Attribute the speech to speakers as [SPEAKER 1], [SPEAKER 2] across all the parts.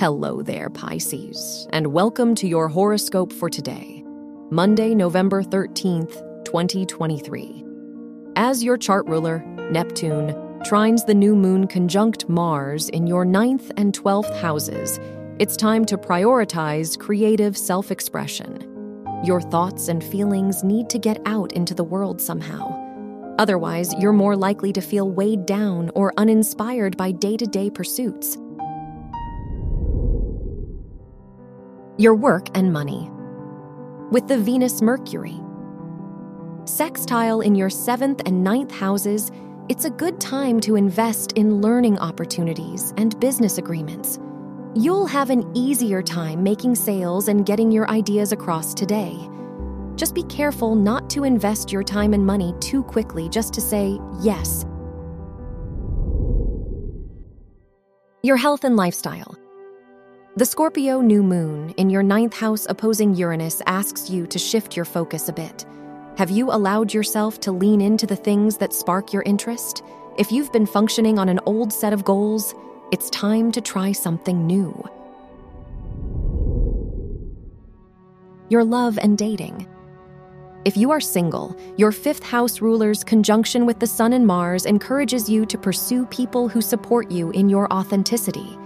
[SPEAKER 1] Hello there, Pisces, and welcome to your horoscope for today, Monday, November 13th, 2023. As your chart ruler, Neptune, trines the new moon conjunct Mars in your ninth and 12th houses, it's time to prioritize creative self expression. Your thoughts and feelings need to get out into the world somehow. Otherwise, you're more likely to feel weighed down or uninspired by day to day pursuits. Your work and money. With the Venus Mercury sextile in your seventh and ninth houses, it's a good time to invest in learning opportunities and business agreements. You'll have an easier time making sales and getting your ideas across today. Just be careful not to invest your time and money too quickly just to say yes. Your health and lifestyle. The Scorpio new moon in your ninth house opposing Uranus asks you to shift your focus a bit. Have you allowed yourself to lean into the things that spark your interest? If you've been functioning on an old set of goals, it's time to try something new. Your love and dating. If you are single, your fifth house ruler's conjunction with the Sun and Mars encourages you to pursue people who support you in your authenticity.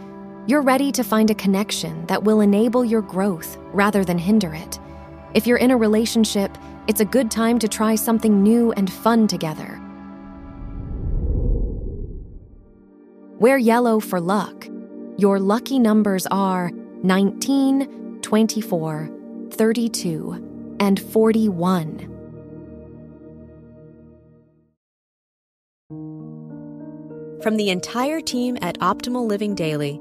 [SPEAKER 1] You're ready to find a connection that will enable your growth rather than hinder it. If you're in a relationship, it's a good time to try something new and fun together. Wear yellow for luck. Your lucky numbers are 19, 24, 32, and 41.
[SPEAKER 2] From the entire team at Optimal Living Daily,